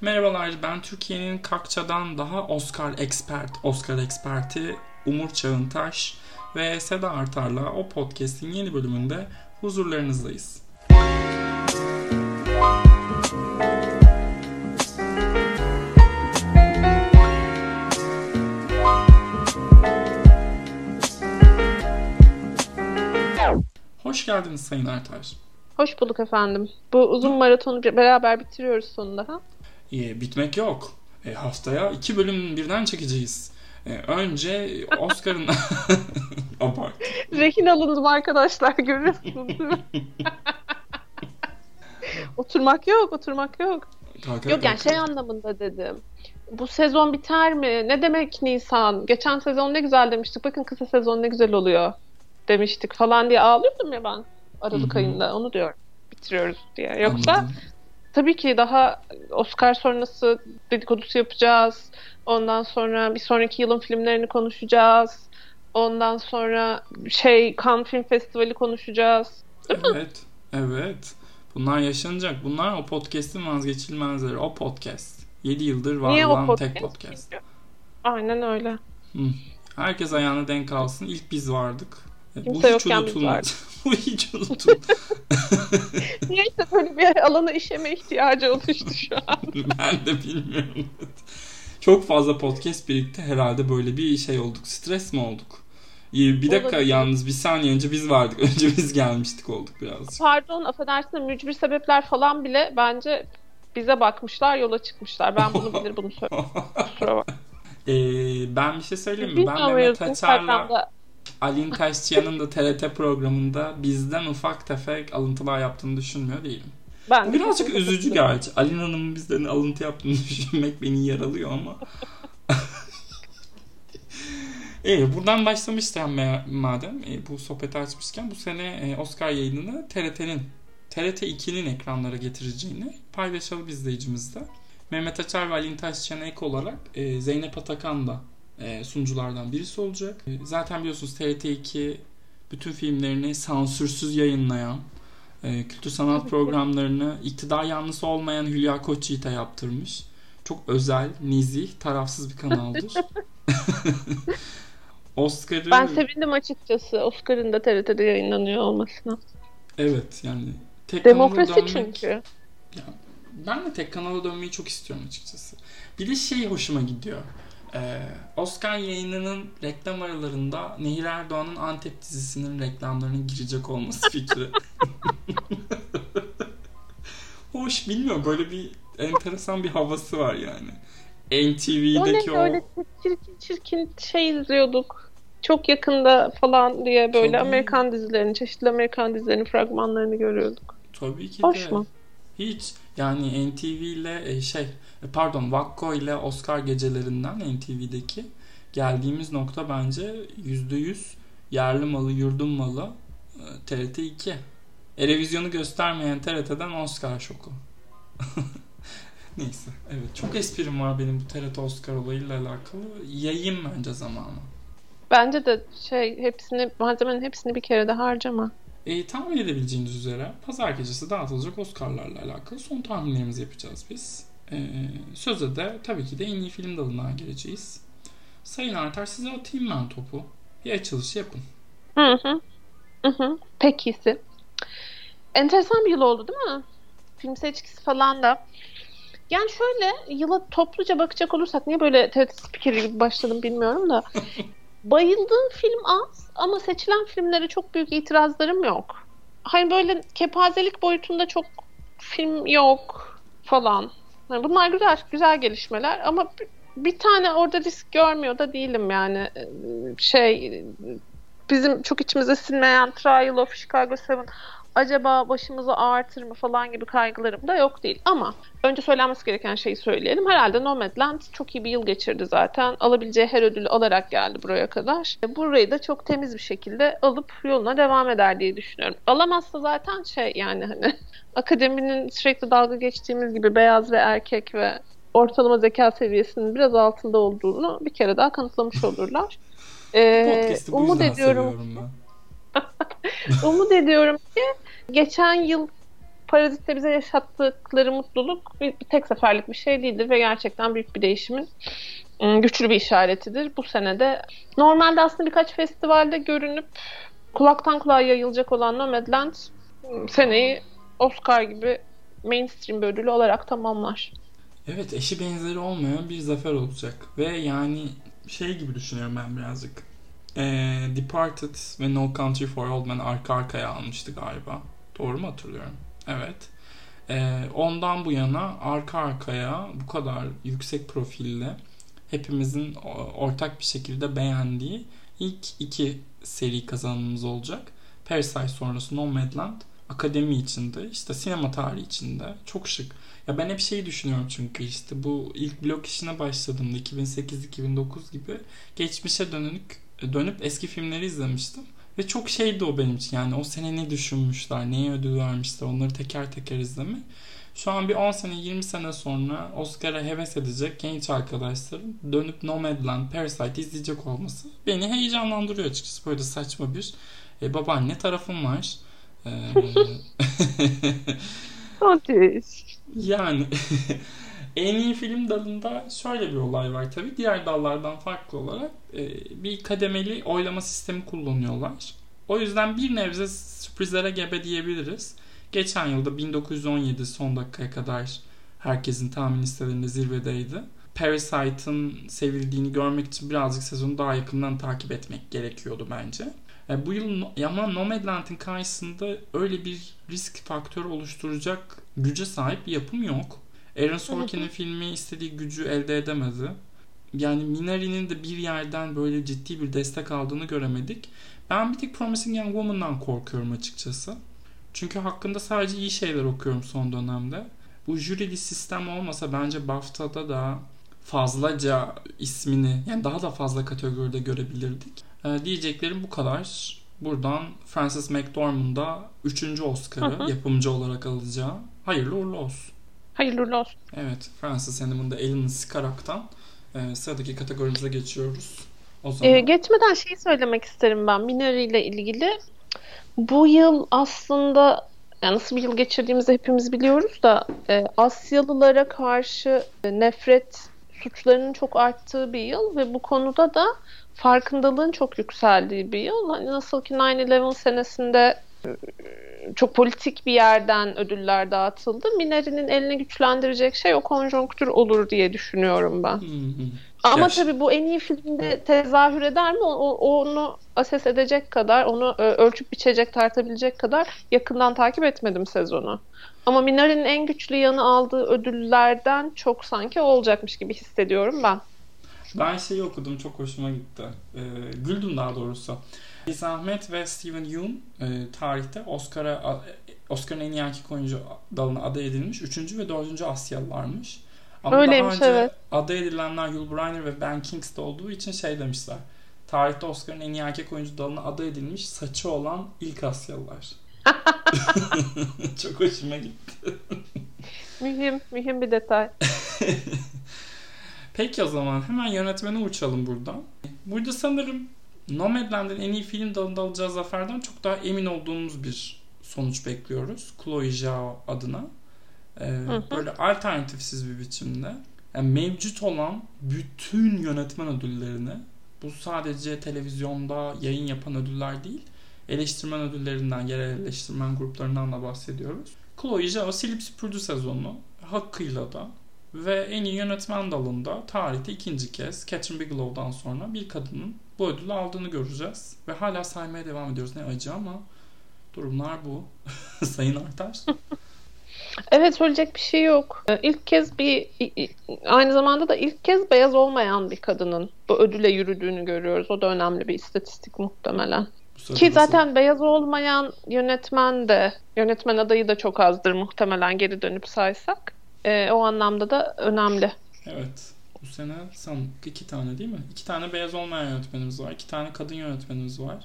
Merhabalar, ben Türkiye'nin Kakça'dan daha Oscar expert, Oscar eksperti Umur Çağıntaş ve Seda Artar'la o podcast'in yeni bölümünde huzurlarınızdayız. Hoş geldiniz Sayın Artar. Hoş bulduk efendim. Bu uzun maratonu beraber bitiriyoruz sonunda. Ha? E, bitmek yok. E, haftaya iki bölüm birden çekeceğiz. E, önce Oscar'ın... Abart. Rehin alındım arkadaşlar görüyorsunuz değil mi? oturmak yok, oturmak yok. Kalk, yok yani şey anlamında dedim. Bu sezon biter mi? Ne demek Nisan? Geçen sezon ne güzel demiştik. Bakın kısa sezon ne güzel oluyor demiştik falan diye ağlıyordum ya ben Aralık Hı-hı. ayında. Onu diyorum. Bitiriyoruz diye. Yoksa Anladım. Tabii ki daha Oscar sonrası dedikodusu yapacağız. Ondan sonra bir sonraki yılın filmlerini konuşacağız. Ondan sonra şey Cannes Film Festivali konuşacağız. Değil evet. Mi? Evet. Bunlar yaşanacak. Bunlar o podcast'in vazgeçilmezleri. O podcast. 7 yıldır var Niye olan podcast? tek podcast. Aynen öyle. Hı. Herkes ayağına denk alsın. İlk biz vardık. Kimse Bu hiç unutulmaz. Bu hiç unutulmaz. Niyeyse böyle bir alana işeme ihtiyacı oluştu şu an. ben de bilmiyorum. Çok fazla podcast birlikte herhalde böyle bir şey olduk. Stres mi olduk? Bir dakika Olabilir. yalnız bir saniye önce biz vardık. Önce biz gelmiştik olduk biraz. Pardon affedersin mücbir sebepler falan bile bence bize bakmışlar yola çıkmışlar. Ben bunu bilir bunu söyleyeyim. Kusura bak. Ee, ben bir şey söyleyeyim mi? Ben Mehmet Açar'la Alin Taşçıyan'ın da TRT programında bizden ufak tefek alıntılar yaptığını düşünmüyor değilim. Ben Birazcık üzücü gerçi. Alin Hanım'ın bizden alıntı yaptığını düşünmek beni yaralıyor ama. İyi buradan başlamışken madem e, bu sohbeti açmışken bu sene e, Oscar yayınını TRT'nin TRT 2'nin ekranlara getireceğini paylaşalım izleyicimizle. Mehmet Açar ve Alin Taşçıyan'a ek olarak e, Zeynep Atakan da e, sunuculardan birisi olacak. E, zaten biliyorsunuz TRT2 bütün filmlerini sansürsüz yayınlayan, e, kültür sanat programlarını iktidar yanlısı olmayan Hülya Koçyiğit'e yaptırmış. Çok özel, nezih, tarafsız bir kanaldır. Oscar'ı... Ben sevindim açıkçası Oscar'ın da TRT'de yayınlanıyor olmasına. Evet yani tek Demokrasi dönmek... çünkü. Ya, ben de tek kanala dönmeyi çok istiyorum açıkçası. Bir de şey hoşuma gidiyor. Ee, Oscar yayınının reklam aralarında Nehir Erdoğan'ın Antep dizisinin reklamlarının girecek olması fikri. Hoş bilmiyorum böyle bir enteresan bir havası var yani. NTV'deki o... Öyle çirkin çirkin şey izliyorduk. Çok yakında falan diye böyle Tabii. Amerikan dizilerini, çeşitli Amerikan dizilerinin fragmanlarını görüyorduk. Tabii ki Hoş de. mu? Hiç. Yani NTV ile e, şey pardon Vakko ile Oscar gecelerinden NTV'deki geldiğimiz nokta bence %100 yerli malı yurdum malı TRT 2. Erevizyonu göstermeyen TRT'den Oscar şoku. Neyse. Evet. Çok esprim var benim bu TRT Oscar olayıyla alakalı. Yayın bence zamanı. Bence de şey hepsini malzemenin hepsini bir kere de harcama. E, tahmin edebileceğiniz üzere pazar gecesi dağıtılacak Oscar'larla alakalı son tahminlerimizi yapacağız biz. E, sözde de tabii ki de en iyi film dalına gireceğiz. Sayın Artar size atayım ben topu. Bir açılış yapın. Hı hı. Hı hı. Pekisi. Enteresan bir yıl oldu değil mi? Film seçkisi falan da. Yani şöyle yıla topluca bakacak olursak niye böyle TRT spikeri gibi başladım bilmiyorum da bayıldığım film az ama seçilen filmlere çok büyük itirazlarım yok. Hani böyle kepazelik boyutunda çok film yok falan. Bunlar güzel güzel gelişmeler ama bir tane orada risk görmüyor da değilim yani. Şey bizim çok içimize sinmeyen Trial of Chicago 7 acaba başımızı ağrıtır mı falan gibi kaygılarım da yok değil. Ama önce söylenmesi gereken şeyi söyleyelim. Herhalde Nomadland çok iyi bir yıl geçirdi zaten. Alabileceği her ödülü alarak geldi buraya kadar. Burayı da çok temiz bir şekilde alıp yoluna devam eder diye düşünüyorum. Alamazsa zaten şey yani hani akademinin sürekli dalga geçtiğimiz gibi beyaz ve erkek ve ortalama zeka seviyesinin biraz altında olduğunu bir kere daha kanıtlamış olurlar. Ee, umut ediyorum. Ben. umut ediyorum ki geçen yıl Parazit'te bize yaşattıkları mutluluk bir, bir tek seferlik bir şey değildir ve gerçekten büyük bir değişimin ıı, güçlü bir işaretidir. Bu senede normalde aslında birkaç festivalde görünüp kulaktan kulağa yayılacak olan Nomadland ıı, seneyi Oscar gibi mainstream bir ödülü olarak tamamlar. Evet eşi benzeri olmayan bir zafer olacak. Ve yani şey gibi düşünüyorum ben birazcık. Ee, Departed ve No Country for Old Men arka arkaya almıştı galiba. Doğru mu hatırlıyorum? Evet. Ee, ondan bu yana arka arkaya bu kadar yüksek profille hepimizin ortak bir şekilde beğendiği ilk iki seri kazanımımız olacak. Parasite sonrası Nomadland akademi içinde işte sinema tarihi içinde çok şık. Ya ben hep şeyi düşünüyorum çünkü işte bu ilk blok işine başladığımda 2008-2009 gibi geçmişe dönük dönüp eski filmleri izlemiştim. Ve çok şeydi o benim için yani o sene ne düşünmüşler, neye ödül vermişler onları teker teker izlemek. Şu an bir 10 sene 20 sene sonra Oscar'a heves edecek genç arkadaşların dönüp Nomadland, Parasite izleyecek olması beni heyecanlandırıyor açıkçası. Böyle saçma bir e, babaanne tarafım var. Ateş. yani en iyi film dalında şöyle bir olay var tabi. Diğer dallardan farklı olarak e, bir kademeli oylama sistemi kullanıyorlar. O yüzden bir nebze sürprizlere gebe diyebiliriz. Geçen yılda 1917 son dakikaya kadar herkesin tahmin listelerinde zirvedeydi. Parasite'ın sevildiğini görmek için birazcık sezonu daha yakından takip etmek gerekiyordu bence. E, bu yıl ama Nomadland'in karşısında öyle bir risk faktörü oluşturacak güce sahip bir yapım yok. Aaron Sorkin'in filmi istediği gücü elde edemedi. Yani Minari'nin de bir yerden böyle ciddi bir destek aldığını göremedik. Ben bir tek Promising Young Woman'dan korkuyorum açıkçası. Çünkü hakkında sadece iyi şeyler okuyorum son dönemde. Bu jürili sistem olmasa bence BAFTA'da da fazlaca ismini yani daha da fazla kategoride görebilirdik. Ee, diyeceklerim bu kadar. Buradan Frances McDormand'a 3. Oscar'ı yapımcı olarak alacağı hayırlı uğurlu olsun. Hayırlı uğurlu olsun. Evet Frances Hanım'ın da elini sıkaraktan e, sıradaki kategorimize geçiyoruz. O zaman... Ee, geçmeden şeyi söylemek isterim ben Minari ile ilgili. Bu yıl aslında yani nasıl bir yıl geçirdiğimizi hepimiz biliyoruz da e, Asyalılara karşı e, nefret suçlarının çok arttığı bir yıl ve bu konuda da farkındalığın çok yükseldiği bir yıl. Hani nasıl ki 9-11 senesinde e, çok politik bir yerden ödüller dağıtıldı. Mineri'nin elini güçlendirecek şey o konjonktür olur diye düşünüyorum ben. Ama Gerçi. tabii bu en iyi filmde tezahür eder mi? O, onu ases edecek kadar, onu e, ölçüp biçecek, tartabilecek kadar yakından takip etmedim sezonu. Ama Minari'nin en güçlü yanı aldığı ödüllerden çok sanki olacakmış gibi hissediyorum ben. Ben şeyi okudum çok hoşuma gitti. Ee, güldüm daha doğrusu. Riz Ahmet ve Steven Yeun e, tarihte Oscar'a Oscar'ın en iyi erkek oyuncu dalına aday edilmiş 3. ve 4. Asyalılarmış. Ama Öyleymiş, daha önce evet. aday edilenler Yul Brynner ve Ben Kingsley olduğu için şey demişler. Tarihte Oscar'ın en iyi erkek oyuncu dalına aday edilmiş saçı olan ilk Asyalılar. Çok hoşuma gitti. mühim, mühim bir detay. Peki o zaman hemen yönetmene uçalım buradan. Burada sanırım Nomadland'in en iyi film dalında alacağı zaferden çok daha emin olduğumuz bir sonuç bekliyoruz. Chloe Zhao adına. Ee, böyle alternatifsiz bir biçimde. Yani mevcut olan bütün yönetmen ödüllerini bu sadece televizyonda yayın yapan ödüller değil eleştirmen ödüllerinden, yerel eleştirmen gruplarından da bahsediyoruz. Chloe Zhao silip süpürdü sezonu. Hakkıyla da ve en iyi yönetmen dalında tarihte ikinci kez Catherine Bigelow'dan sonra bir kadının bu ödülü aldığını göreceğiz. Ve hala saymaya devam ediyoruz. Ne acı ama durumlar bu. Sayın Artar. Evet söyleyecek bir şey yok. Ee, ilk kez bir aynı zamanda da ilk kez beyaz olmayan bir kadının bu ödüle yürüdüğünü görüyoruz. O da önemli bir istatistik muhtemelen. Ki zaten beyaz olmayan yönetmen de yönetmen adayı da çok azdır muhtemelen geri dönüp saysak. E, o anlamda da önemli. Evet. Bu sene san iki tane değil mi? İki tane beyaz olmayan yönetmenimiz var. iki tane kadın yönetmenimiz var.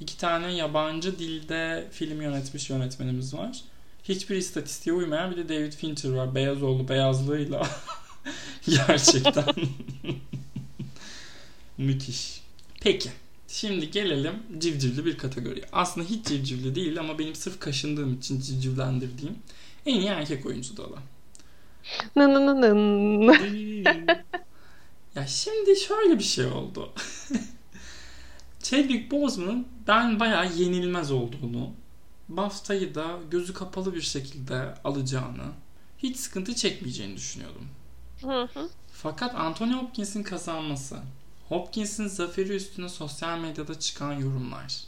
İki tane yabancı dilde film yönetmiş yönetmenimiz var. Hiçbir istatistiğe uymayan bir de David Fincher var. Beyaz oğlu beyazlığıyla. Gerçekten. Müthiş. Peki. Şimdi gelelim civcivli bir kategoriye. Aslında hiç civcivli değil ama benim sırf kaşındığım için civcivlendirdiğim en iyi erkek oyuncu dalı. Nın nın nın. Ya şimdi şöyle bir şey oldu. Chadwick Boseman'ın ben bayağı yenilmez olduğunu, BAFTA'yı da gözü kapalı bir şekilde alacağını, hiç sıkıntı çekmeyeceğini düşünüyordum. Hı hı. Fakat Anthony Hopkins'in kazanması, Hopkins'in zaferi üstüne sosyal medyada çıkan yorumlar,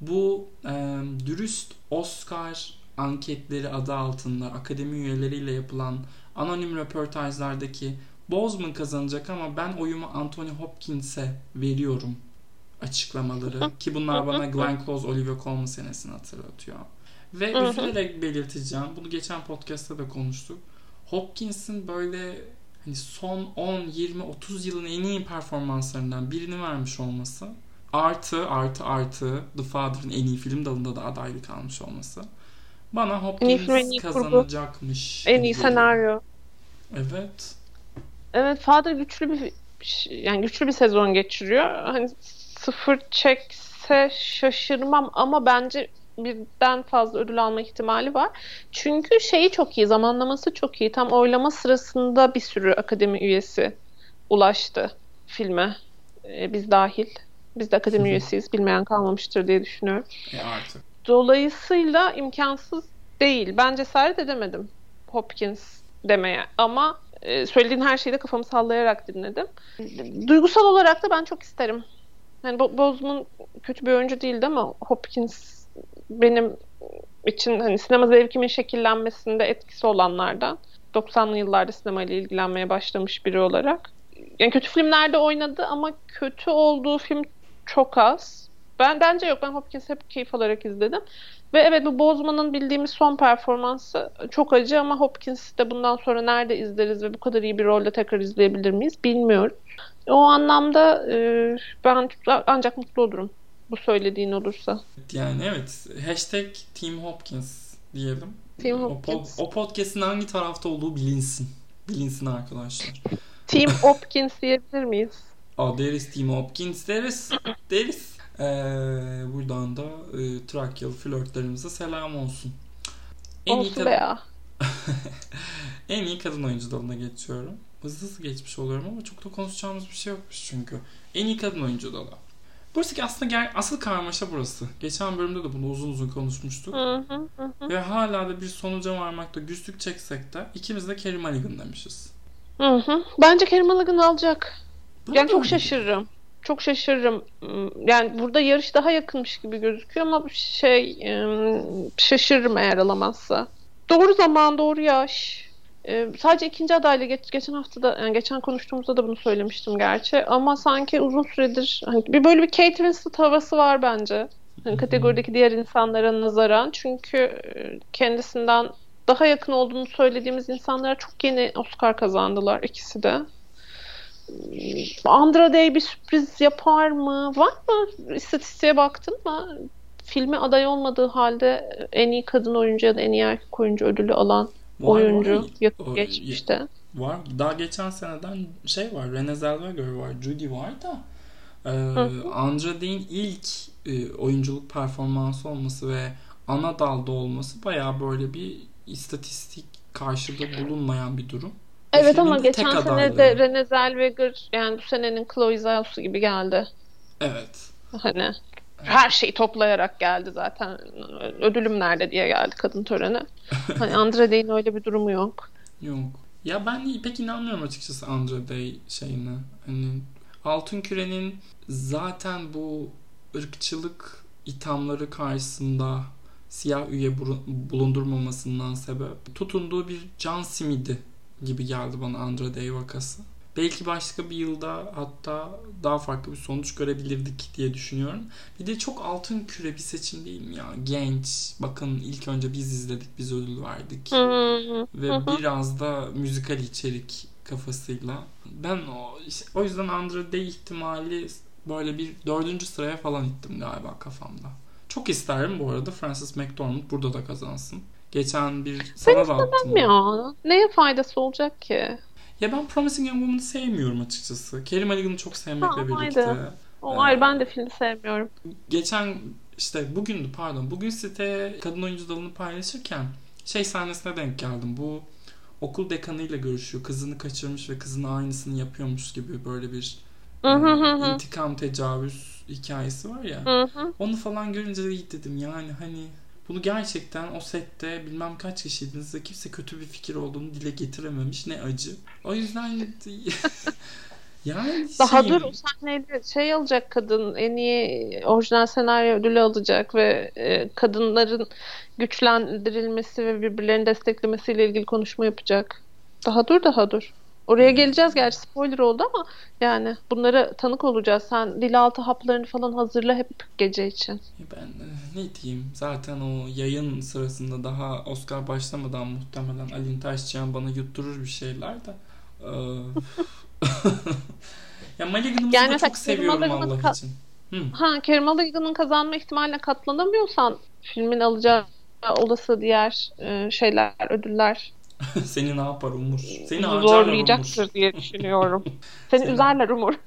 bu e, dürüst Oscar anketleri adı altında akademi üyeleriyle yapılan anonim röportajlardaki Boseman kazanacak ama ben oyumu Anthony Hopkins'e veriyorum açıklamaları ki bunlar bana Glenn Close, Olivia Colman senesini hatırlatıyor. Ve üzülerek belirteceğim, bunu geçen podcast'ta da konuştuk. Hopkins'in böyle hani son 10, 20, 30 yılın en iyi performanslarından birini vermiş olması artı artı artı The Father'ın en iyi film dalında da adaylık almış olması bana Hopkins en iyi kazanacakmış. En iyi senaryo. Evet. Evet Father güçlü bir yani güçlü bir sezon geçiriyor. Hani sıfır çekse şaşırmam ama bence birden fazla ödül alma ihtimali var. Çünkü şeyi çok iyi, zamanlaması çok iyi. Tam oylama sırasında bir sürü akademi üyesi ulaştı filme. Ee, biz dahil. Biz de akademi üyesiyiz. Bilmeyen kalmamıştır diye düşünüyorum. E artık. Dolayısıyla imkansız değil. Ben cesaret edemedim Hopkins demeye. Ama söylediğin her şeyi de kafamı sallayarak dinledim. Duygusal olarak da ben çok isterim. Yani Bo Bozeman kötü bir oyuncu değildi ama Hopkins benim için hani sinema zevkimin şekillenmesinde etkisi olanlardan. 90'lı yıllarda sinemayla ilgilenmeye başlamış biri olarak. Yani kötü filmlerde oynadı ama kötü olduğu film çok az. Ben bence yok. Ben Hopkins hep keyif alarak izledim. Ve evet bu Bozman'ın bildiğimiz son performansı çok acı ama Hopkins'i de bundan sonra nerede izleriz ve bu kadar iyi bir rolde tekrar izleyebilir miyiz bilmiyorum. O anlamda e, ben ancak mutlu olurum bu söylediğin olursa. Yani evet. Hashtag Team Hopkins diyelim. Team Hopkins. O, pod, o podcast'in hangi tarafta olduğu bilinsin. Bilinsin arkadaşlar. Team Hopkins diyebilir miyiz? Aa, deriz Team Hopkins deriz. deriz. Ee, buradan da e, Trakyalı flörtlerimize selam olsun. En olsun iyi kad- be ya. en iyi kadın oyuncu dalına geçiyorum. Hızlı hızlı geçmiş oluyorum ama çok da konuşacağımız bir şey yokmuş çünkü. En iyi kadın oyuncu dalı. Burası ki aslında ger- asıl karmaşa burası. Geçen bölümde de bunu uzun uzun konuşmuştuk. Hı hı hı. Ve hala da bir sonuca varmakta güçlük çeksek de ikimiz de Kerry Mulligan demişiz. Hı hı. Bence Kerry Mulligan alacak. Bunu yani çok şaşırırım. Çok şaşırırım. Yani burada yarış daha yakınmış gibi gözüküyor ama şey şaşırırım eğer alamazsa. Doğru zaman, doğru yaş. Ee, sadece ikinci adayla geç, geçen hafta da yani geçen konuştuğumuzda da bunu söylemiştim gerçi ama sanki uzun süredir hani bir böyle bir Kate Winslet havası var bence. Hani kategorideki diğer insanlara nazaran çünkü kendisinden daha yakın olduğunu söylediğimiz insanlara çok yeni Oscar kazandılar ikisi de. Andrade bir sürpriz yapar mı? Var mı? İstatistiğe baktın mı? Filme aday olmadığı halde en iyi kadın oyuncu ya da en iyi erkek oyuncu ödülü alan var, oyuncu var. yakın geçmişte. Var. Daha geçen seneden şey var. Renée Zellweger var. Judy var da e, Andrade'in ilk e, oyunculuk performansı olması ve ana dalda olması baya böyle bir istatistik karşılığı bulunmayan bir durum. Evet ama geçen sene de Renée Zellweger yani bu senenin Chloe Zhao gibi geldi. Evet. Hani her şeyi toplayarak geldi zaten. Ödülüm nerede diye geldi kadın töreni. Hani Andrade'nin öyle bir durumu yok. Yok. Ya ben pek inanmıyorum açıkçası Andrade şeyine. Hani Altın Küre'nin zaten bu ırkçılık ithamları karşısında siyah üye bulundurmamasından sebep tutunduğu bir can simidi gibi geldi bana Andrade vakası. Belki başka bir yılda hatta daha farklı bir sonuç görebilirdik diye düşünüyorum. Bir de çok altın küre bir seçim değil mi ya? Genç. Bakın ilk önce biz izledik, biz ödül verdik. Ve biraz da müzikal içerik kafasıyla. Ben o, işte, o yüzden Andrade ihtimali böyle bir dördüncü sıraya falan ittim galiba kafamda. Çok isterim bu arada Francis McDormand burada da kazansın. Geçen bir sana ben da attım. ya. Neye faydası olacak ki? Ya ben Promising Young Woman'ı sevmiyorum açıkçası. Kerry Mulligan'ı çok sevmekle ha, birlikte. O ayrı ben de filmi sevmiyorum. Geçen işte bugündü pardon. Bugün site kadın oyuncu dalını paylaşırken şey sahnesine denk geldim. Bu okul dekanıyla görüşüyor. Kızını kaçırmış ve kızının aynısını yapıyormuş gibi böyle bir e, intikam tecavüz hikayesi var ya. Onu falan görünce de iyi dedim yani hani bunu gerçekten o sette bilmem kaç kişiydiniz de kimse kötü bir fikir olduğunu dile getirememiş. Ne acı. O yüzden yani Daha şeyim- dur o sahnede şey alacak kadın en iyi orijinal senaryo ödülü alacak ve e, kadınların güçlendirilmesi ve birbirlerini desteklemesiyle ilgili konuşma yapacak. Daha dur daha dur. Oraya geleceğiz gerçi spoiler oldu ama yani bunlara tanık olacağız. Sen dil altı haplarını falan hazırla hep gece için. Ben e, ne diyeyim zaten o yayın sırasında daha Oscar başlamadan muhtemelen Alin Taşçıyan bana yutturur bir şeyler de. Ee, ya Malignan'ımızı Yani da çok seviyorum Allah Alag'ın için. Hı. Ha Kerim Alaga'nın kazanma ihtimaline katlanamıyorsan filmin alacağı olası diğer e, şeyler, ödüller Seni ne yapar Umur? Seni harcarlar Umur. zorlayacaktır diye düşünüyorum. Seni Seni- üzerler Umur.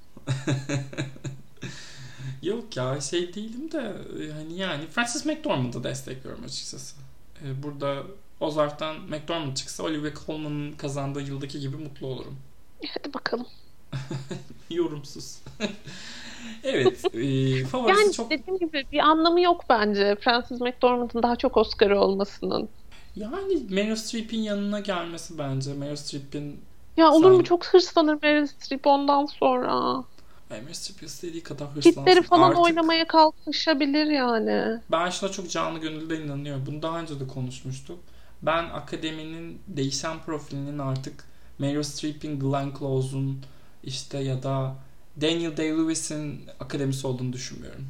Yok ya şey değilim de e, hani yani Francis McDormand'a destekliyorum açıkçası. Ee, Burada Ozark'tan McDormand çıksa Olivia Colman'ın kazandığı yıldaki gibi mutlu olurum. Hadi bakalım. Yorumsuz. evet. E, favorisi Yani çok... dediğim gibi bir anlamı yok bence. Francis McDormand'ın daha çok Oscar'ı olmasının. Yani Meryl Streep'in yanına gelmesi bence. Meryl Streep'in Ya olur mu çok hırslanır Meryl Streep ondan sonra. Ay, Meryl Streep istediği kadar hırslansın. Kitleri falan Artık oynamaya kalkışabilir yani. Ben şuna çok canlı gönülden inanıyorum. Bunu daha önce de konuşmuştuk. Ben akademinin değişen profilinin artık Meryl Streep'in, Glenn Close'un işte ya da Daniel Day-Lewis'in akademisi olduğunu düşünmüyorum.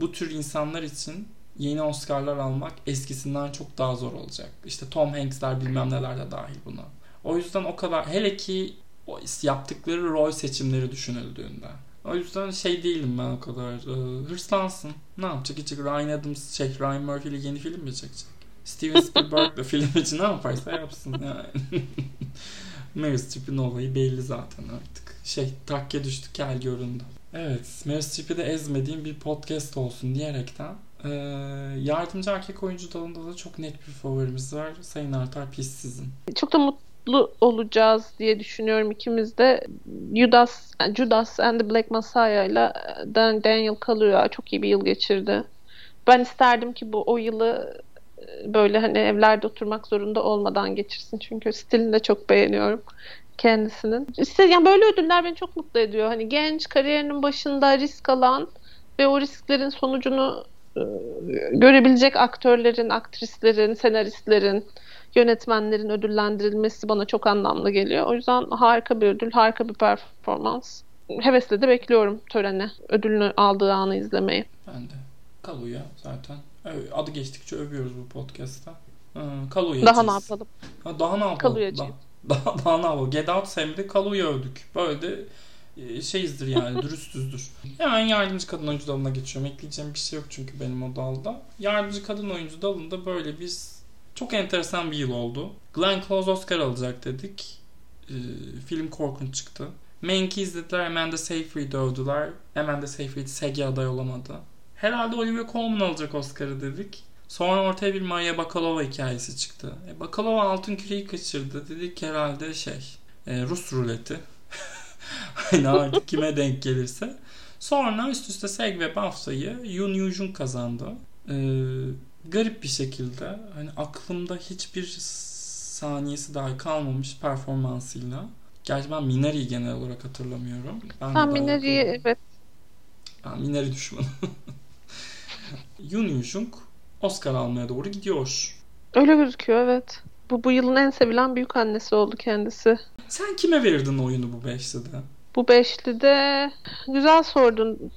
Bu tür insanlar için yeni Oscar'lar almak eskisinden çok daha zor olacak. İşte Tom Hanks'ler bilmem neler de dahil buna. O yüzden o kadar hele ki o yaptıkları rol seçimleri düşünüldüğünde. O yüzden şey değilim ben o kadar. Ee, hırslansın. Ne yapacak? Gidecek Ryan Adams, şey, Ryan Murphy ile yeni film mi çekecek? Steven Spielberg de film için ne yaparsa yapsın yani. Meryl Streep'in olayı belli zaten artık. Şey takke düştü kel göründü. Evet Meryl Streep'i de ezmediğim bir podcast olsun diyerekten ee, yardımcı erkek oyuncu dalında da çok net bir favorimiz var. Sayın Artar Pis sizin. Çok da mutlu olacağız diye düşünüyorum ikimiz de. Judas, Judas and the Black Messiah ile Dan- Daniel Kaluuya çok iyi bir yıl geçirdi. Ben isterdim ki bu o yılı e, böyle hani evlerde oturmak zorunda olmadan geçirsin. Çünkü stilini de çok beğeniyorum kendisinin. İşte yani böyle ödüller beni çok mutlu ediyor. Hani genç, kariyerinin başında risk alan ve o risklerin sonucunu e, görebilecek aktörlerin, aktrislerin, senaristlerin, yönetmenlerin ödüllendirilmesi bana çok anlamlı geliyor. O yüzden harika bir ödül, harika bir performans. Hevesle de bekliyorum törene, ödülünü aldığı anı izlemeyi. Ben de. Kaluya zaten. Adı geçtikçe övüyoruz bu podcast'ta. Ee, Kaluya Daha ne yapalım? Ha, daha ne yapalım? Kaluyacıyım. Daha, daha, daha ne yapalım? Get Out Sam'de Kaluya övdük. Böyle de şeyizdir yani dürüstüzdür. Hemen yardımcı kadın oyuncu dalına geçiyorum. Ekleyeceğim bir şey yok çünkü benim o dalda. Yardımcı kadın oyuncu dalında böyle biz çok enteresan bir yıl oldu. Glenn Close Oscar alacak dedik. Ee, film korkunç çıktı. Mank'i izlediler. Amanda Seyfried'i övdüler. Amanda Seyfried SEGI aday olamadı. Herhalde Olivia Colman alacak Oscar'ı dedik. Sonra ortaya bir Maria Bakalova hikayesi çıktı. E, Bakalova altın küreyi kaçırdı. Dedik herhalde şey e, Rus ruleti. hani artık kime denk gelirse. Sonra üst üste SEG ve BAFTA'yı Yoon Yoo-jung kazandı. E, garip bir şekilde hani aklımda hiçbir saniyesi dahi kalmamış performansıyla. Gerçi ben Minari'yi genel olarak hatırlamıyorum. Ben Ben daha Minari'yi evet Ben Minari düşmanı. Yoon Yoo-jung Oscar almaya doğru gidiyor. öyle gözüküyor evet. Bu bu yılın en sevilen büyük annesi oldu kendisi. Sen kime verirdin oyunu bu beşlide? Bu beşlide güzel sordun.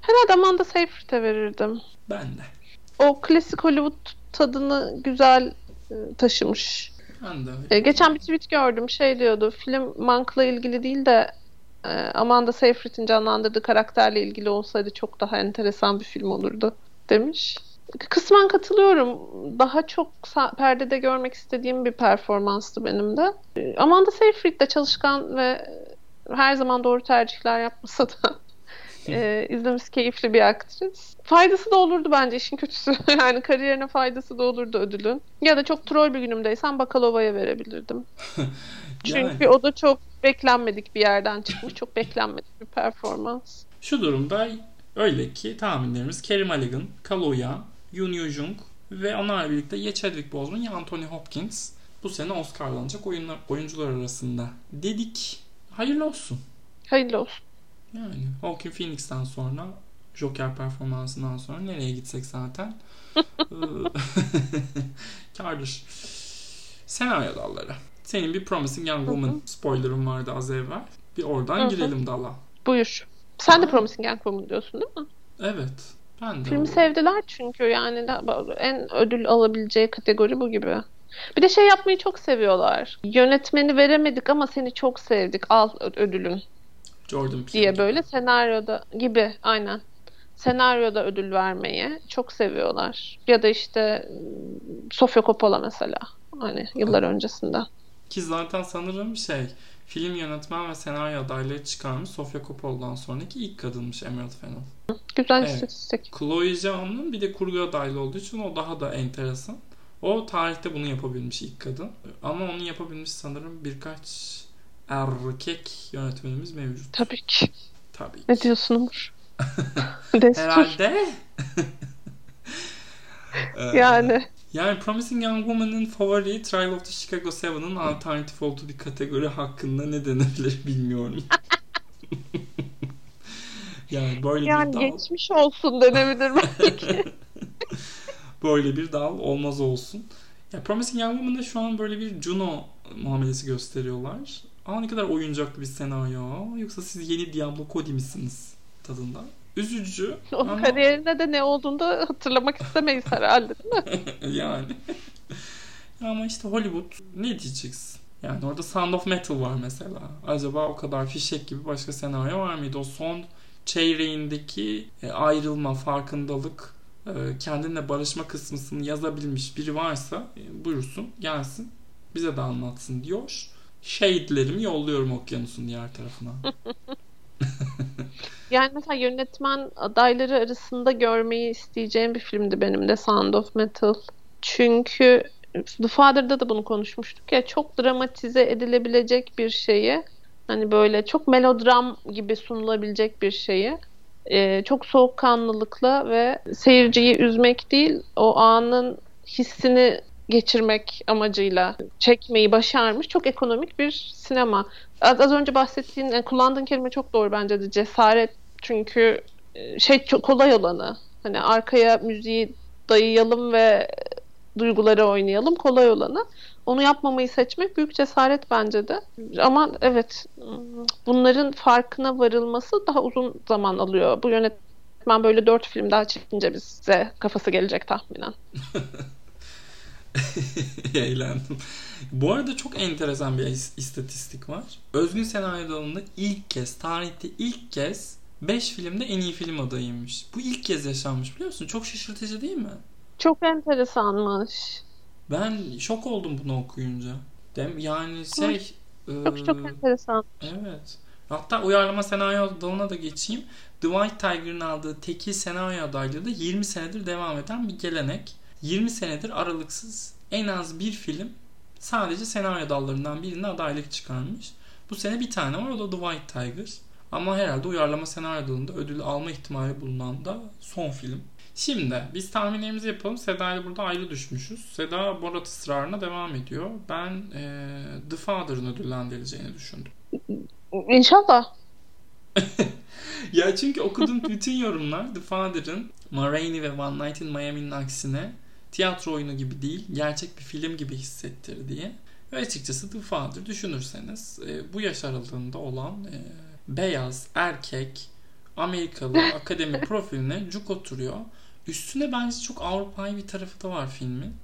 Herhalde Amanda Seyfried'e verirdim. Ben de. O klasik Hollywood tadını güzel e, taşımış. Ben de. E, geçen bir tweet gördüm. Şey diyordu. Film Monk'la ilgili değil de e, Amanda Seyfried'in canlandırdığı karakterle ilgili olsaydı çok daha enteresan bir film olurdu demiş. Kısmen katılıyorum. Daha çok perdede görmek istediğim bir performanstı benim de. E, Amanda Seyfried de çalışkan ve her zaman doğru tercihler yapmasa da Ee, izlemesi keyifli bir aktris. Faydası da olurdu bence işin kötüsü. yani kariyerine faydası da olurdu ödülün. Ya da çok troll bir günümdeysen Bakalova'ya verebilirdim. Çünkü yani. o da çok beklenmedik bir yerden çıkmış. Çok beklenmedik bir performans. Şu durumda öyle ki tahminlerimiz Kerry Mulligan, Kaluuya, Yoon Yoo Jung ve onlarla birlikte ya Chadwick Boseman ya Anthony Hopkins bu sene Oscar'lanacak oyunlar, oyuncular arasında dedik. Hayırlı olsun. Hayırlı olsun. Yani Joaquin Phoenix'ten sonra Joker performansından sonra nereye gitsek zaten kardır. Senaryo dalları. Senin bir Promising Young Woman spoiler'ın vardı az evvel. Bir oradan girelim dala. Buyur. Sen de Promising Young Woman diyorsun değil mi? Evet. Ben de. Filmi sevdiler çünkü yani en ödül alabileceği kategori bu gibi. Bir de şey yapmayı çok seviyorlar. Yönetmeni veremedik ama seni çok sevdik. Al ödülün. Jordan diye böyle senaryoda gibi aynen. Senaryoda ödül vermeyi çok seviyorlar. Ya da işte Sofia Coppola mesela. Hani yıllar öncesinde. Ki zaten sanırım şey film yönetmen ve senaryo adayları çıkarmış Sofia Coppola'dan sonraki ilk kadınmış Emerald Fennell. Güzel evet. istatistik. Chloe Zhao'nun bir de kurgu adaylı olduğu için o daha da enteresan. O tarihte bunu yapabilmiş ilk kadın. Ama onu yapabilmiş sanırım birkaç erkek yönetmenimiz mevcut. Tabii ki. Tabii ki. Ne diyorsun Umur? Herhalde. yani. Yani Promising Young Woman'ın favori Trial of the Chicago 7'ın alternatif olduğu bir kategori hakkında ne denebilir bilmiyorum. yani böyle yani bir dal. geçmiş olsun denebilir belki. böyle bir dal olmaz olsun. Ya Promising Young Woman'da şu an böyle bir Juno muamelesi gösteriyorlar. Aa ne kadar oyuncaklı bir senaryo. Yoksa siz yeni Diablo Cody misiniz tadında? Üzücü. Onun ama... kariyerinde de ne olduğunu da hatırlamak istemeyiz herhalde değil mi? yani. ama işte Hollywood ne diyeceksin? Yani orada Sound of Metal var mesela. Acaba o kadar fişek gibi başka senaryo var mıydı? O son çeyreğindeki e, ayrılma, farkındalık, e, kendinle barışma kısmını yazabilmiş biri varsa e, buyursun, gelsin, bize de anlatsın diyor. Shade'lerimi yolluyorum okyanusun diğer tarafına. yani mesela yönetmen adayları arasında görmeyi isteyeceğim bir filmdi benim de Sound of Metal. Çünkü The Father'da da bunu konuşmuştuk ya çok dramatize edilebilecek bir şeyi hani böyle çok melodram gibi sunulabilecek bir şeyi e, çok soğukkanlılıkla ve seyirciyi üzmek değil o anın hissini geçirmek amacıyla çekmeyi başarmış çok ekonomik bir sinema. Az, az önce bahsettiğin, yani kullandığın kelime çok doğru bence de cesaret çünkü e, şey çok kolay olanı. Hani arkaya müziği dayayalım ve duyguları oynayalım kolay olanı. Onu yapmamayı seçmek büyük cesaret bence de. Ama evet bunların farkına varılması daha uzun zaman alıyor. Bu yönetmen böyle dört film daha çekince bize kafası gelecek tahminen. Eğlendim. Bu arada çok enteresan bir istatistik var. Özgün senaryo dalında ilk kez, tarihte ilk kez 5 filmde en iyi film adayıymış. Bu ilk kez yaşanmış biliyor musun? Çok şaşırtıcı değil mi? Çok enteresanmış. Ben şok oldum bunu okuyunca. Dem yani şey çok e, çok enteresan. Evet. Hatta uyarlama senaryo dalına da geçeyim. The White Tiger'ın aldığı tekil senaryo adaylığı da 20 senedir devam eden bir gelenek. 20 senedir aralıksız en az bir film sadece senaryo dallarından birine adaylık çıkarmış. Bu sene bir tane var o da The White Tigers. Ama herhalde uyarlama senaryo dalında ödül alma ihtimali bulunan da son film. Şimdi biz tahminlerimizi yapalım. Seda ile burada ayrı düşmüşüz. Seda Borat ısrarına devam ediyor. Ben e, The Father'ın ödüllendirileceğini düşündüm. İnşallah. ya çünkü okuduğum bütün yorumlar The Father'ın Ma Rainey ve One Night in Miami'nin aksine tiyatro oyunu gibi değil, gerçek bir film gibi hissettir diye. Ve açıkçası The Father düşünürseniz e, bu yaş aralığında olan e, beyaz, erkek, Amerikalı akademi profiline cuk oturuyor. Üstüne bence çok Avrupa'yı bir tarafı da var filmin.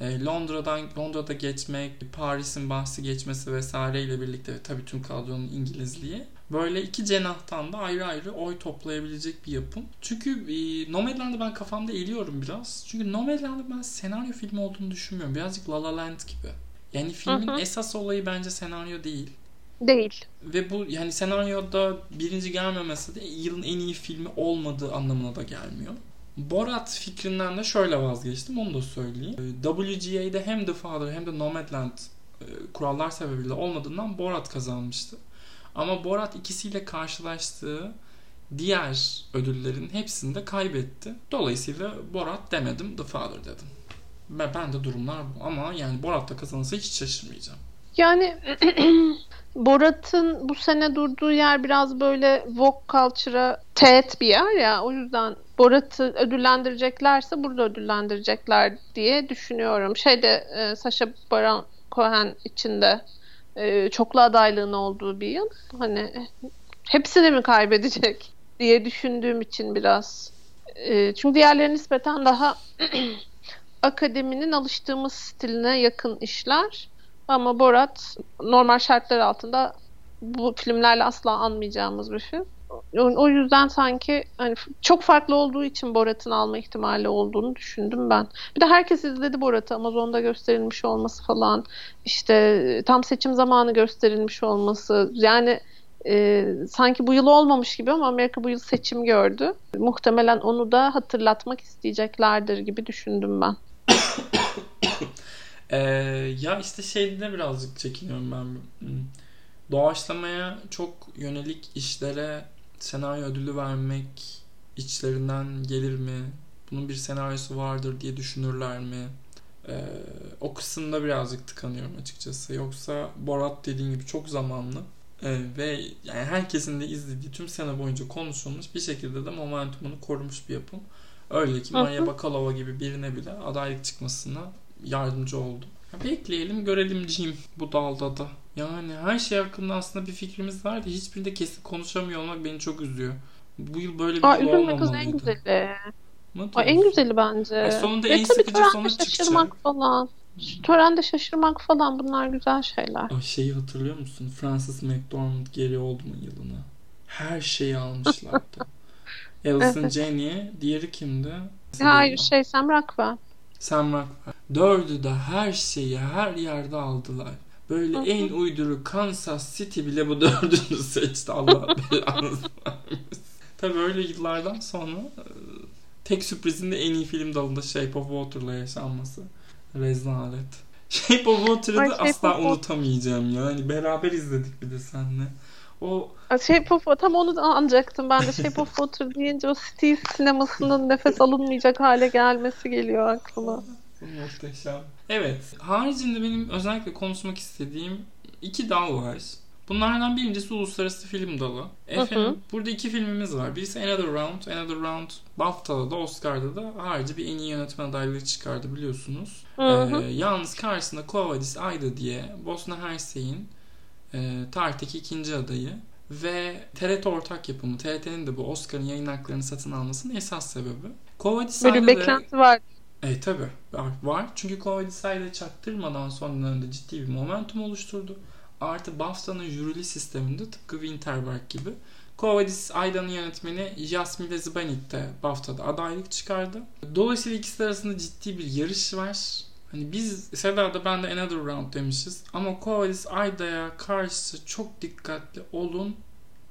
E, Londra'dan Londra'da geçmek, Paris'in bahsi geçmesi vesaireyle birlikte tabii tüm kadronun İngilizliği. Böyle iki cenahtan da ayrı ayrı oy toplayabilecek bir yapım. Çünkü e, Nomadland'ı ben kafamda eliyorum biraz. Çünkü Nomadland'ı ben senaryo filmi olduğunu düşünmüyorum. Birazcık La La Land gibi. Yani filmin hı hı. esas olayı bence senaryo değil. Değil. Ve bu yani senaryoda birinci gelmemesi de yılın en iyi filmi olmadığı anlamına da gelmiyor. Borat fikrinden de şöyle vazgeçtim onu da söyleyeyim. WGA'de hem The Father hem de Nomadland e, kurallar sebebiyle olmadığından Borat kazanmıştı. Ama Borat ikisiyle karşılaştığı diğer ödüllerin hepsini de kaybetti. Dolayısıyla Borat demedim, The Father dedim. Ben de durumlar bu. Ama yani Borat da kazanırsa hiç şaşırmayacağım. Yani Borat'ın bu sene durduğu yer biraz böyle Vogue Culture'a teğet bir yer ya. O yüzden Borat'ı ödüllendireceklerse burada ödüllendirecekler diye düşünüyorum. Şeyde e, Sacha Baron Cohen içinde e, çoklu adaylığın olduğu bir yıl. Hani hepsi de mi kaybedecek diye düşündüğüm için biraz. E, çünkü diğerleri nispeten daha akademinin alıştığımız stiline yakın işler. Ama Borat normal şartlar altında bu filmlerle asla anmayacağımız bir film. O yüzden sanki hani çok farklı olduğu için Borat'ın alma ihtimali olduğunu düşündüm ben. Bir de herkes izledi Borat'ı. Amazon'da gösterilmiş olması falan. işte tam seçim zamanı gösterilmiş olması. Yani e, sanki bu yıl olmamış gibi ama Amerika bu yıl seçim gördü. Muhtemelen onu da hatırlatmak isteyeceklerdir gibi düşündüm ben. ee, ya işte şeyde birazcık çekiniyorum ben. Hmm. Doğaçlamaya çok yönelik işlere senaryo ödülü vermek içlerinden gelir mi? Bunun bir senaryosu vardır diye düşünürler mi? Ee, o kısımda birazcık tıkanıyorum açıkçası. Yoksa Borat dediğin gibi çok zamanlı ee, ve yani herkesin de izlediği tüm sene boyunca konuşulmuş bir şekilde de momentumunu korumuş bir yapım. Öyle ki Maya Bakalova gibi birine bile adaylık çıkmasına yardımcı oldu. Ya bekleyelim görelimciyim bu dalda da. Yani her şey hakkında aslında bir fikrimiz var da hiçbirinde kesin konuşamıyor olmak beni çok üzüyor. Bu yıl böyle bir Aa, yıl olmamalıydı. en güzeli. Aa, en güzeli bence. Ay, sonunda en sıkıcı sonuç çıkacak. falan. Törende şaşırmak falan bunlar güzel şeyler. O şeyi hatırlıyor musun? Francis McDormand geri oldu mu yılına? Her şeyi almışlardı. Alison evet. Janney, diğeri kimdi? Hayır şey Sam Rockwell. Sam Rockwell. Dördü de her şeyi her yerde aldılar. Böyle en uyduru Kansas City bile bu dördünü seçti. Allah belanızı Tabii öyle yıllardan sonra e, tek sürprizin de en iyi film dalında Shape of Water'la yaşanması. Rezalet. Shape of Water'ı da asla unutamayacağım yani. Beraber izledik bir de seninle. O Shape of tam onu da anacaktım ben de Shape of Water deyince o Steve sinemasının nefes alınmayacak hale gelmesi geliyor aklıma. Muhteşem. Evet. Haricinde benim özellikle konuşmak istediğim iki dal var. Bunlardan birincisi uluslararası film dalı. Efendim hı hı. burada iki filmimiz var. Birisi Another Round. Another Round BAFTA'da da Oscar'da da harici bir en iyi yönetmen adaylığı çıkardı biliyorsunuz. Hı hı. Ee, yalnız karşısında Kovadis Ayda diye Bosna Hersek'in e, tarihteki ikinci adayı ve TRT ortak yapımı. TRT'nin de bu Oscar'ın yayın haklarını satın almasının esas sebebi. Kovadis Böyle bir beklenti var e tabi var. Çünkü Covidisa'yla çaktırmadan son dönemde ciddi bir momentum oluşturdu. Artı BAFTA'nın jürili sisteminde tıpkı Winterberg gibi Kovadis Ayda'nın yönetmeni Jasmine Zbanit de BAFTA'da adaylık çıkardı. Dolayısıyla ikisi arasında ciddi bir yarış var. Hani biz Seda'da ben de Another Round demişiz. Ama Kovadis Ayda'ya karşı çok dikkatli olun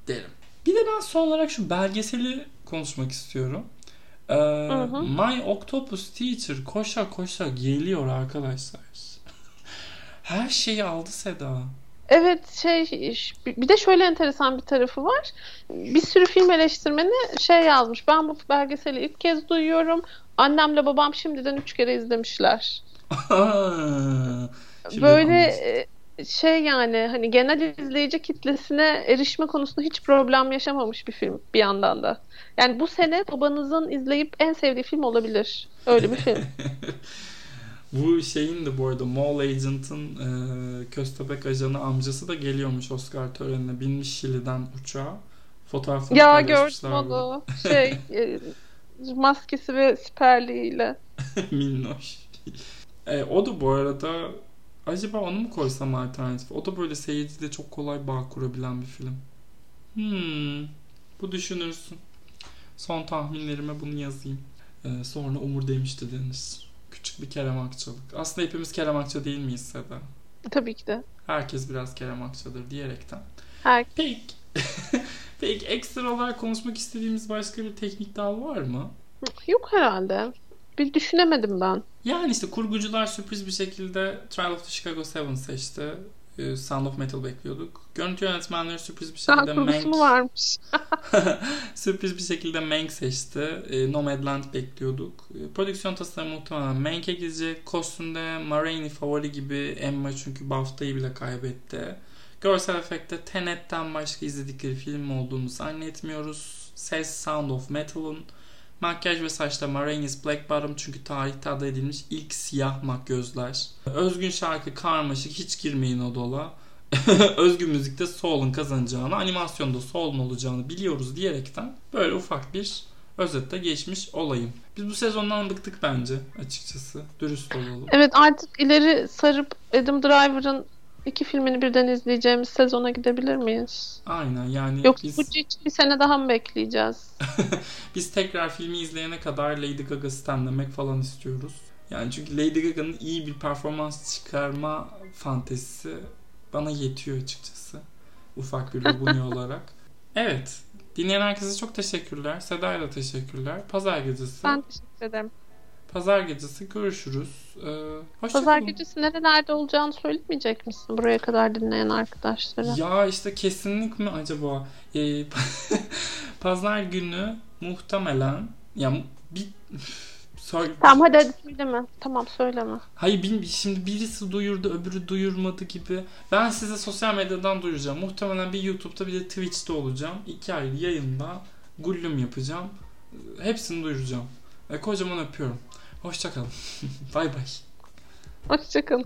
derim. Bir de ben son olarak şu belgeseli konuşmak istiyorum. Ee, hı hı. My Octopus Teacher koşa koşa geliyor arkadaşlar. Her şeyi aldı Seda. Evet şey bir de şöyle enteresan bir tarafı var. Bir sürü film eleştirmeni şey yazmış. Ben bu belgeseli ilk kez duyuyorum. Annemle babam şimdiden üç kere izlemişler. Böyle e, şey yani hani genel izleyici kitlesine erişme konusunda hiç problem yaşamamış bir film bir yandan da. Yani bu sene babanızın izleyip en sevdiği film olabilir. Öyle bir film. bu şeyin de bu arada Mall Agent'ın e, Köstebek ajanı amcası da geliyormuş Oscar törenine. Binmiş Şili'den uçağa. Fotoğrafını ya gördüm onu. Şey e, maskesi ve siperliğiyle. Minnoş. E, o da bu arada acaba onu mu koysam alternatif? O da böyle seyirciyle çok kolay bağ kurabilen bir film. Hmm. Bu düşünürsün. Son tahminlerime bunu yazayım. Ee, sonra Umur demişti denir. Küçük bir Kerem Akçalık. Aslında hepimiz Kerem Akça değil miyiz Seda? Tabii ki de. Herkes biraz Kerem Akça'dır diyerekten. Her... Peki. Peki ekstra olarak konuşmak istediğimiz başka bir teknik dal var mı? Yok herhalde. Bir düşünemedim ben. Yani işte kurgucular sürpriz bir şekilde Trial of the Chicago 7 seçti. Ee, Sound of Metal bekliyorduk. Görüntü yönetmenleri sürpriz bir şekilde mu varmış? sürpriz bir şekilde Mank seçti. E, Nomadland bekliyorduk. E, prodüksiyon tasarımı muhtemelen Mank'e gidecek. Kostümde Ma favori gibi Emma çünkü BAFTA'yı bile kaybetti. Görsel efekte Tenet'ten başka izledikleri film olduğunu zannetmiyoruz. Ses Sound of Metal'ın. Makyaj ve saçta Ma Rainey's Black Bottom çünkü tarihte adı edilmiş ilk siyah makyözler. Özgün şarkı karmaşık hiç girmeyin o dola. özgün müzikte soul'un kazanacağını, animasyonda soul'un olacağını biliyoruz diyerekten böyle ufak bir özetle geçmiş olayım. Biz bu sezondan bıktık bence açıkçası. Dürüst olalım. Evet artık ileri sarıp Adam Driver'ın iki filmini birden izleyeceğimiz sezona gidebilir miyiz? Aynen yani Yoksa biz... bu için bir sene daha mı bekleyeceğiz? biz tekrar filmi izleyene kadar Lady Gaga stanlemek falan istiyoruz. Yani çünkü Lady Gaga'nın iyi bir performans çıkarma fantezisi bana yetiyor açıkçası. Ufak bir robuni olarak. Evet. Dinleyen herkese çok teşekkürler. Seda'ya da teşekkürler. Pazar gecesi. Ben teşekkür ederim. Pazar gecesi görüşürüz. Ee, hoşça Pazar kalın. gecesi nerelerde olacağını söylemeyecek misin buraya kadar dinleyen arkadaşlara? Ya işte kesinlik mi acaba? Ee, Pazar günü muhtemelen ya bir Söyle. Tamam hadi hadi söyleme. Tamam söyleme. Hayır bil- şimdi birisi duyurdu öbürü duyurmadı gibi. Ben size sosyal medyadan duyuracağım. Muhtemelen bir YouTube'da bir de Twitch'te olacağım. İki ayrı yayında gullüm yapacağım. Hepsini duyuracağım. Ve kocaman öpüyorum. Hoşçakalın. bay bay. Hoşçakalın.